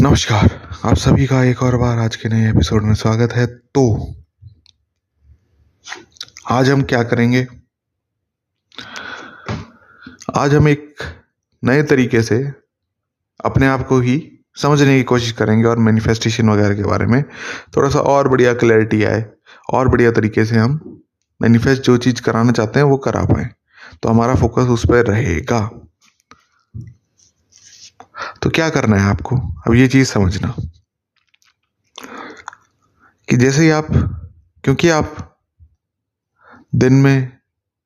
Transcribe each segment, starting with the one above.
नमस्कार। आप सभी का एक और बार आज के नए एपिसोड में स्वागत है। तो आज हम क्या करेंगे? आज हम एक नए तरीके से अपने आप को ही समझने की कोशिश करेंगे और मैनिफेस्टेशन वगैरह के बारे में। थोड़ा सा और बढ़िया क्लैरिटी आए, और बढ़िया तरीके से हम मैनिफेस्ट जो चीज़ कराना चाहते हैं वो करा पाए। तो हमारा फोकस उस पर रहेगा। तो क्या करना है आपको? अब ये चीज़ समझना। कि जैसे ही आप, क्योंकि आप दिन में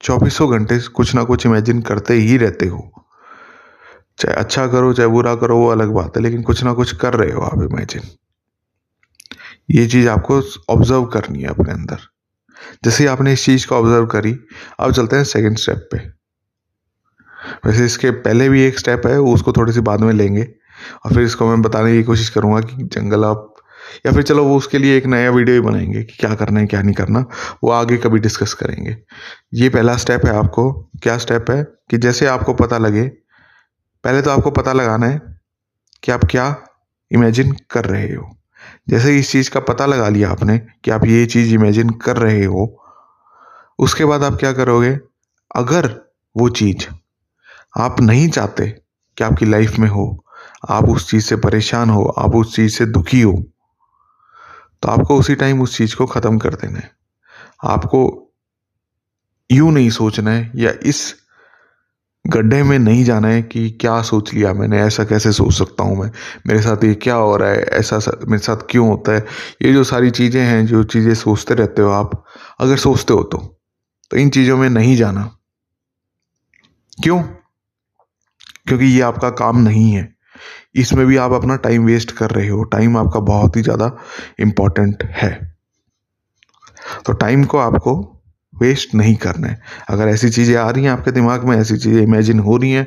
चौबीसों घंटे कुछ ना कुछ इमेजिन करते ही रहते हो। चाहे अच्छा करो, चाहे बुरा करो, वो अलग बात है, लेकिन कुछ ना कुछ कर रहे हो आप इमेजिन ये चीज़ आपको ऑब्ज़र्व करनी है अपने अंदर। जैसे ही आपने इस चीज़ को ऑब्ज़र्व करी, अब चलते हैं सेकंड स्टेप पे। वैसे इसके पहले भी एक स्टेप है उसको थोड़ी सी बाद में लेंगे। और फिर इसको मैं बताने की कोशिश करूँगा कि जंगल आप, या फिर चलो वो उसके लिए एक नया वीडियो ही बनाएँगे कि क्या करना है, क्या नहीं करना, वो आगे कभी डिस्कस करेंगे। ये पहला स्टेप है आपको। क्या स्टेप है? कि जैसे आपको पता लगे, पहले तो आपको पता लगाना है कि आप क्या इमेजिन कर रहे हो। जैसे इस चीज़ का पता लगा लिया आपने कि आप ये चीज़ इमेजिन कर रहे हो, उसके बाद आप क्या करोगे? अगर वो चीज़ आप नहीं चाहते कि आपकी लाइफ में हो, आप उस चीज़ से परेशान हो, आप उस चीज़ से दुखी हो तो आपको उसी टाइम उस चीज़ को ख़त्म कर देना है। आपको यूँ नहीं सोचना है या इस गड्ढे में नहीं जाना है कि क्या सोच लिया मैंने, ऐसा कैसे सोच सकता हूँ मैं? मेरे साथ ये क्या हो रहा है? ऐसा मेरे साथ क्यों होता है? ये जो सारी चीज़ें हैं, जो चीज़ें सोचते रहते हो आप, अगर सोचते हो तो तो इन चीज़ों में नहीं जाना। क्यों? क्योंकि ये आपका काम नहीं है। इसमें भी आप अपना टाइम वेस्ट कर रहे हो। टाइम आपका बहुत ही ज़्यादा इंपॉर्टेंट है। तो टाइम को आपको वेस्ट नहीं करना है। अगर ऐसी चीज़ें आ रही हैं आपके दिमाग में, ऐसी चीज़ें इमेजिन हो रही हैं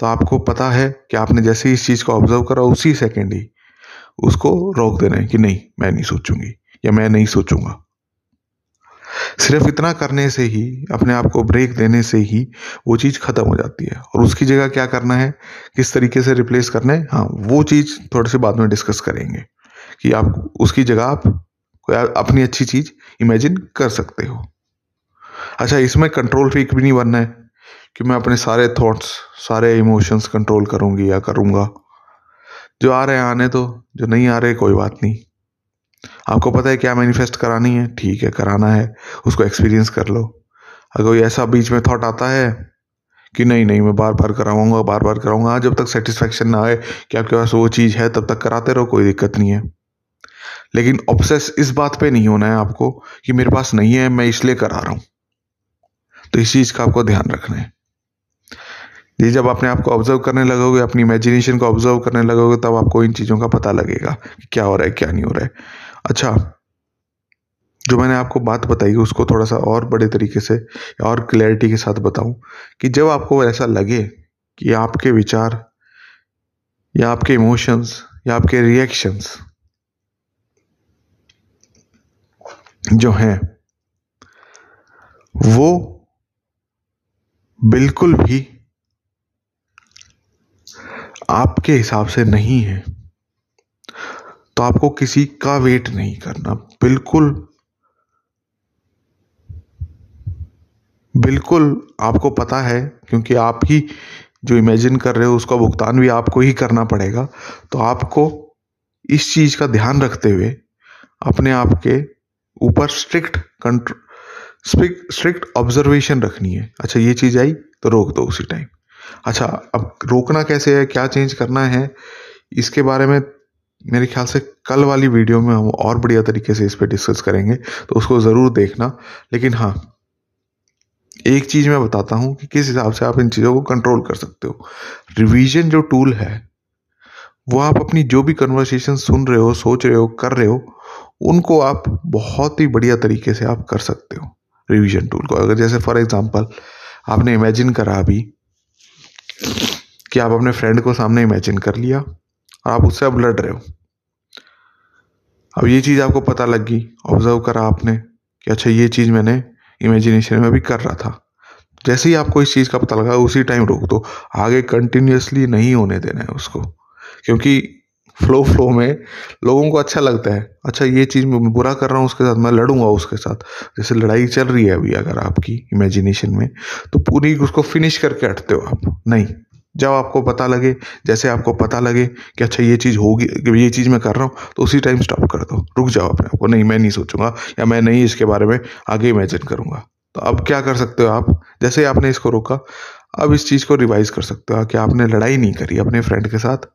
तो आपको पता है कि आपने जैसे ही इस चीज़ को ऑब्ज़र्व करा, उसी सेकेंड ही उसको रोक देना है कि नहीं, मैं नहीं सोचूँगी या मैं नहीं सोचूँगा। सिर्फ़ इतना करने से ही, अपने आप को ब्रेक देने से ही वो चीज़ ख़त्म हो जाती है। और उसकी जगह क्या करना है? किस तरीके से रिप्लेस करना है? हाँ वो चीज़ थोड़े से बाद में डिस्कस करेंगे कि आप उसकी जगह आप अपनी अच्छी चीज़ इमेजिन कर सकते हो। अच्छा इसमें कंट्रोल फ्रीक भी नहीं बनना है कि मैं अपने सारे थॉट्स सारे इमोशंस कंट्रोल करूँगी या करूँगा। जो आ रहे आने तो जो नहीं आ रहे, कोई बात नहीं। आपको पता है क्या मैनिफेस्ट करानी है? ठीक है, कराना है। उसको एक्सपीरियंस कर लो। अगर कोई ऐसा बीच में थॉट आता है कि नहीं नहीं, मैं बार बार कराऊँगा बार बार कराऊँगा, जब तक सेटिस्फेक्शन ना आए कि आपके पास वो चीज़ है, तब तक कराते रहो, कोई दिक्कत नहीं है। लेकिन ऑब्सेस इस बात पे नहीं होना है आपको कि मेरे पास नहीं है, मैं इसलिए करा रहा हूँ। तो इस चीज़ का आपको ध्यान रखना है। ये जब अपने आप को ऑब्ज़र्व करने लगोगे, अपनी इमेजिनेशन को ऑब्ज़र्व करने लगोगे, तब आपको इन चीज़ों का पता लगेगा कि क्या हो रहा है, क्या नहीं हो रहा है। अच्छा जो मैंने आपको बात बताई, उसको थोड़ा सा और बड़े तरीके से और क्लैरिटी के साथ बताऊँ कि जब आपको ऐसा लगे कि आपके विचार या आपके इमोशंस या आपके रिएक्शंस जो हैं, वो बिल्कुल भी आपके हिसाब से नहीं है। आपको किसी का वेट नहीं करना। बिल्कुल बिल्कुल आपको पता है, क्योंकि आप ही जो इमेजिन कर रहे हो, उसका भुगतान भी आपको ही करना पड़ेगा। तो आपको इस चीज़ का ध्यान रखते हुए अपने आप के ऊपर स्ट्रिक्ट कंट्रोल स्ट्रिक्ट ऑब्जर्वेशन रखनी है। अच्छा ये चीज़ आई तो रोक दो उसी टाइम अच्छा अब रोकना कैसे है, क्या चेंज करना है, इसके बारे में मेरे ख्याल से कल वाली वीडियो में हम और बढ़िया तरीके से इस पर डिस्कस करेंगे तो उसको ज़रूर देखना। लेकिन हाँ एक चीज़ मैं बताता हूँ कि किस हिसाब से आप इन चीज़ों को कंट्रोल कर सकते हो। रिवीजन जो टूल है, वो आप अपनी जो भी कन्वर्सेशन सुन रहे हो, सोच रहे हो, कर रहे हो, उनको आप बहुत ही बढ़िया तरीके से आप कर सकते हो रिवीजन टूल को। अगर जैसे फॉर एग्जांपल आपने इमेजिन करा अभी कि आप अपने फ्रेंड को सामने इमेजिन कर लिया आप उससे अब लड़ रहे हो। अब ये चीज़ आपको पता लग गई ऑब्ज़र्व करा आपने कि अच्छा ये चीज़ मैंने इमेजिनेशन में भी कर रहा था। जैसे ही आपको इस चीज़ का पता लगा, उसी टाइम रोक दो। आगे कंटिन्यूसली नहीं होने देना है उसको। क्योंकि फ्लो फ्लो में लोगों को अच्छा लगता है। अच्छा ये चीज़ मैं बुरा कर रहा हूँ, उसके साथ मैं लड़ूँगा उसके साथ। जैसे लड़ाई चल रही है अभी अगर आपकी इमेजिनेशन में तो पूरी उसको फिनिश करके हटते हो आप। नहीं। जब आपको पता लगे, जैसे आपको पता लगे कि अच्छा ये चीज़ होगी ये चीज़ मैं कर रहा हूँ तो उसी टाइम स्टॉप कर दो। रुक जाओ अपने आप को। नहीं, मैं नहीं सोचूँगा, या मैं नहीं इसके बारे में आगे इमेजिन करूँगा। तो अब क्या कर सकते हो आप? जैसे आपने इसको रोका, अब इस चीज़ को रिवाइज कर सकते हो कि आपने लड़ाई नहीं करी अपने फ्रेंड के साथ।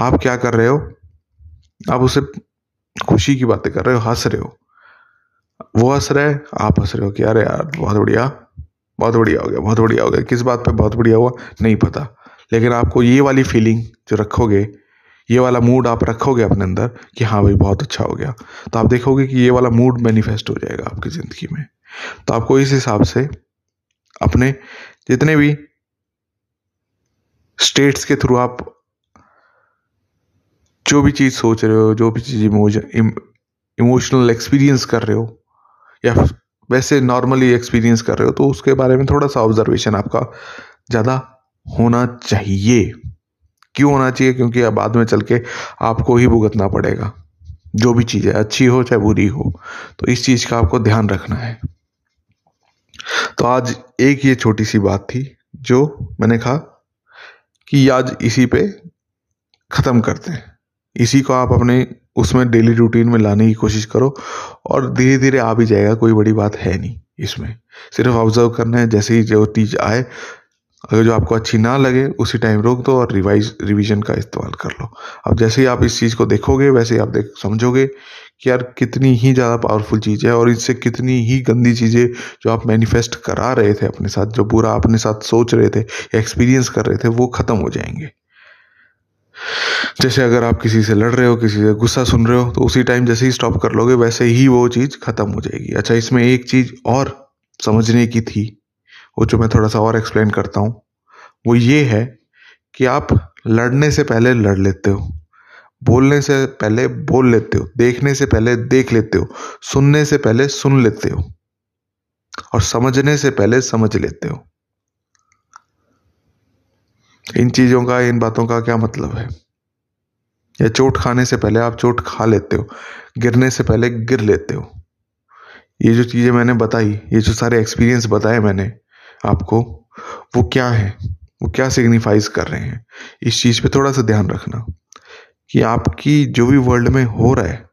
आप क्या कर रहे हो? आप उसे खुशी की बातें कर रहे हो, हंस रहे हो। वो हंस रहे आप हंस रहे हो कि अरे यार, बहुत बढ़िया। बहुत बढ़िया हो गया, बहुत बढ़िया हो गया। किस बात पे बहुत बढ़िया हुआ? नहीं पता। लेकिन आपको ये वाली फीलिंग जो रखोगे, ये वाला मूड आप रखोगे अपने अंदर कि हाँ भाई, बहुत अच्छा हो गया। तो आप देखोगे कि ये वाला मूड मैनिफेस्ट हो जाएगा आपकी ज़िंदगी में। तो आपको इस हिसाब से अपने जितने भी स्टेट्स के थ्रू आप जो भी चीज़ सोच रहे हो, जो भी चीज़ इमोशनल एक्सपीरियंस कर रहे हो, या वैसे नॉर्मली एक्सपीरियंस कर रहे हो तो उसके बारे में थोड़ा सा ऑब्जर्वेशन आपका ज़्यादा होना चाहिए। क्यों होना चाहिए? क्योंकि अब बाद में चल के आपको ही भुगतना पड़ेगा। जो भी चीज़ है अच्छी हो चाहे बुरी हो तो इस चीज़ का आपको ध्यान रखना है। तो आज एक ये छोटी सी बात थी, जो मैंने कहा कि आज इसी पे ख़त्म करते हैं। इसी को आप अपने उसमें डेली रूटीन में लाने की कोशिश करो और धीरे धीरे आ भी जाएगा, कोई बड़ी बात है नहीं इसमें। सिर्फ़ ऑब्ज़र्व करना है, जैसे ही जो चीज़ आए, अगर जो आपको अच्छी ना लगे, उसी टाइम रोक दो और रिवाइज रिवीजन का इस्तेमाल कर लो। अब जैसे ही आप इस चीज़ को देखोगे, वैसे ही आप देख, समझोगे कि यार कितनी ही ज़्यादा पावरफुल चीज़ है और इससे कितनी ही गंदी चीज़ें जो आप मैनिफेस्ट करा रहे थे अपने साथ, जो बुरा अपने साथ सोच रहे थे एक्सपीरियंस कर रहे थे, वो ख़त्म हो जाएँगे। जैसे अगर आप किसी से लड़ रहे हो, किसी से गुस्सा सुन रहे हो तो उसी टाइम जैसे ही स्टॉप कर लोगे, वैसे ही वो चीज़ ख़त्म हो जाएगी। अच्छा इसमें एक चीज़ और समझने की थी, वो जो मैं थोड़ा सा और एक्सप्लेन करता हूँ। वो ये है कि आप लड़ने से पहले लड़ लेते हो, बोलने से पहले बोल लेते हो, देखने से पहले देख लेते हो, सुनने से पहले सुन लेते हो, और समझने से पहले समझ लेते हो। इन चीज़ों का, इन बातों का क्या मतलब है? या चोट खाने से पहले आप चोट खा लेते हो, गिरने से पहले गिर लेते हो। ये जो चीज़ें मैंने बताई, ये जो सारे एक्सपीरियंस बताए मैंने आपको, वो क्या है? वो क्या सिग्निफाइज कर रहे हैं? इस चीज़ पे थोड़ा सा ध्यान रखना कि आपकी जो भी वर्ल्ड में हो रहा है,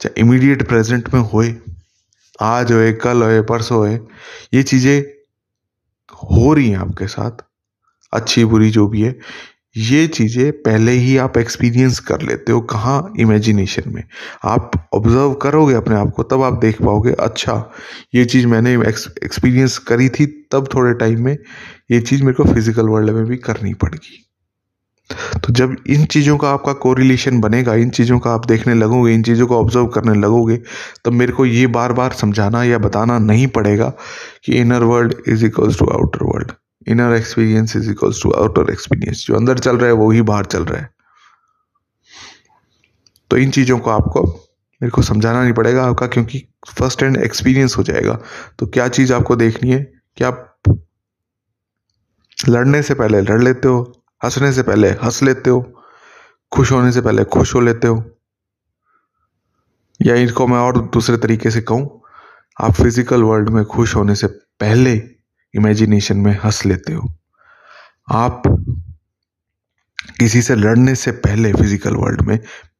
चाहे इमीडिएट प्रेजेंट में होए, आज होए, कल होए, परसों होए, ये चीज़ें हो रही हैं आपके साथ। अच्छी बुरी जो भी है, ये चीज़ें पहले ही आप एक्सपीरियंस कर लेते हो कहाँ इमेजिनेशन में। आप ऑब्ज़र्व करोगे अपने आप को, तब आप देख पाओगे अच्छा ये चीज़ मैंने एक्सपीरियंस करी थी, तब थोड़े टाइम में ये चीज़ मेरे को फ़िज़िकल वर्ल्ड में भी करनी पड़ेगी। तो जब इन चीज़ों का आपका कोरिलेशन बनेगा, इन चीज़ों का आप देखने लगोगे, इन चीज़ों को ऑब्ज़र्व करने लगोगे, तब मेरे को ये बार बार समझाना या बताना नहीं पड़ेगा कि inner world is equals to outer world inner experience is equals to outer experience जो अंदर चल रहा है वो ही बाहर चल रहा है। तो इन चीज़ों को आपको, मेरे को समझाना नहीं पड़ेगा आपका, क्योंकि फ़र्स्ट हैंड एक्सपीरियंस हो जाएगा। तो क्या चीज़ आपको देखनी है? कि आप लड़ने से पहले लड़ लेते हो? हंसने से पहले हंस लेते हो? खुश होने से पहले खुश हो लेते हो? या इनको मैं और दूसरे तरीके से कहूँ, आप फ़िज़िकल वर्ल्ड में खुश होने से पहले इमेजिनेशन में हंस लेते हो। आप किसी से लड़ने से पहले फ़िज़िकल वर्ल्ड में,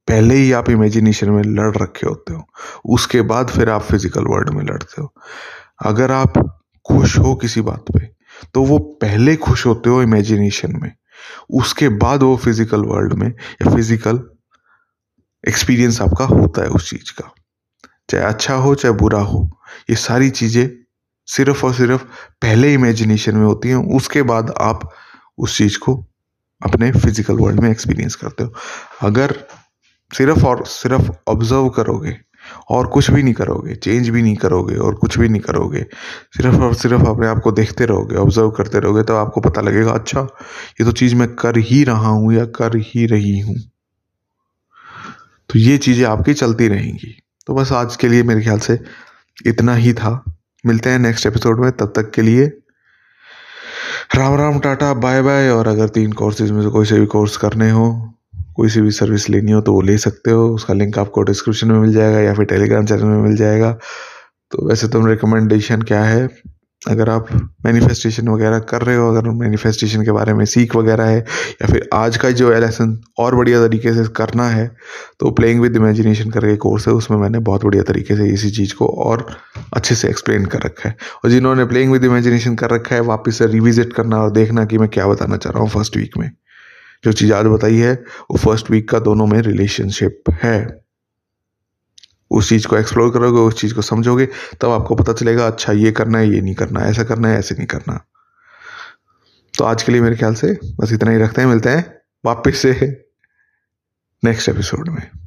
पहले ही आप इमेजिनेशन में लड़ रखे होते हो। उसके बाद फिर आप फ़िज़िकल वर्ल्ड में लड़ते हो। अगर आप खुश हो किसी बात पे तो वो पहले खुश होते हो इमेजिनेशन में। उसके बाद वो फ़िज़िकल वर्ल्ड में या फ़िज़िकल एक्सपीरियंस आपका होता है उस चीज़ का। चाहे अच्छा हो, चाहे बुरा हो, ये सारी चीज़ें सिर्फ़ और सिर्फ़ पहले इमेजिनेशन में होती हैं, उसके बाद आप उस चीज़ को अपने फ़िज़िकल वर्ल्ड में एक्सपीरियंस करते हो। अगर सिर्फ़ और सिर्फ़ ऑब्ज़र्व करोगे और कुछ भी नहीं करोगे चेंज भी नहीं करोगे और कुछ भी नहीं करोगे, सिर्फ़ और सिर्फ़ अपने आप को देखते रहोगे ऑब्ज़र्व करते रहोगे तो आपको पता लगेगा अच्छा ये तो चीज़ मैं कर ही रहा हूँ या कर ही रही हूँ। तो ये चीज़ें आपकी चलती रहेंगी। तो बस आज के लिए मेरे ख्याल से इतना ही था। मिलते हैं नेक्स्ट एपिसोड में, तब तक के लिए Ram Ram, tata bye bye और अगर तीन कोर्सेज में से कोई से भी कोर्स करने हो, कोई सी भी सर्विस लेनी हो तो वो ले सकते हो। उसका लिंक आपको डिस्क्रिप्शन में मिल जाएगा या फिर टेलीग्राम चैनल में मिल जाएगा। तो वैसे तुम रिकमेंडेशन क्या है? अगर आप मैनिफेस्टेशन वगैरह कर रहे हो, अगर मैनिफेस्टेशन के बारे में सीख वगैरह है, या फिर आज का जो लेसन और बढ़िया तरीके से करना है तो प्लेइंग विद इमेजिनेशन करके कोर्स है, उसमें मैंने बहुत बढ़िया तरीके से इसी चीज़ को और अच्छे से एक्सप्लेन कर रखा है। और जिन्होंने प्लेइंग विद इमेजिनेशन कर रखा है, वापस से रिविजिट करना और देखना कि मैं क्या बताना चाह रहा हूँ फ़र्स्ट वीक में। जो चीज़ आज बताई है, वो फ़र्स्ट वीक का दोनों में रिलेशनशिप है। उस चीज़ को एक्सप्लोर करोगे, उस चीज़ को समझोगे, तब आपको पता चलेगा अच्छा ये करना है, ये नहीं करना ऐसा करना है, ऐसे नहीं करना। तो आज के लिए मेरे ख्याल से बस इतना ही रखते हैं, मिलते हैं वापस से नेक्स्ट एपिसोड में।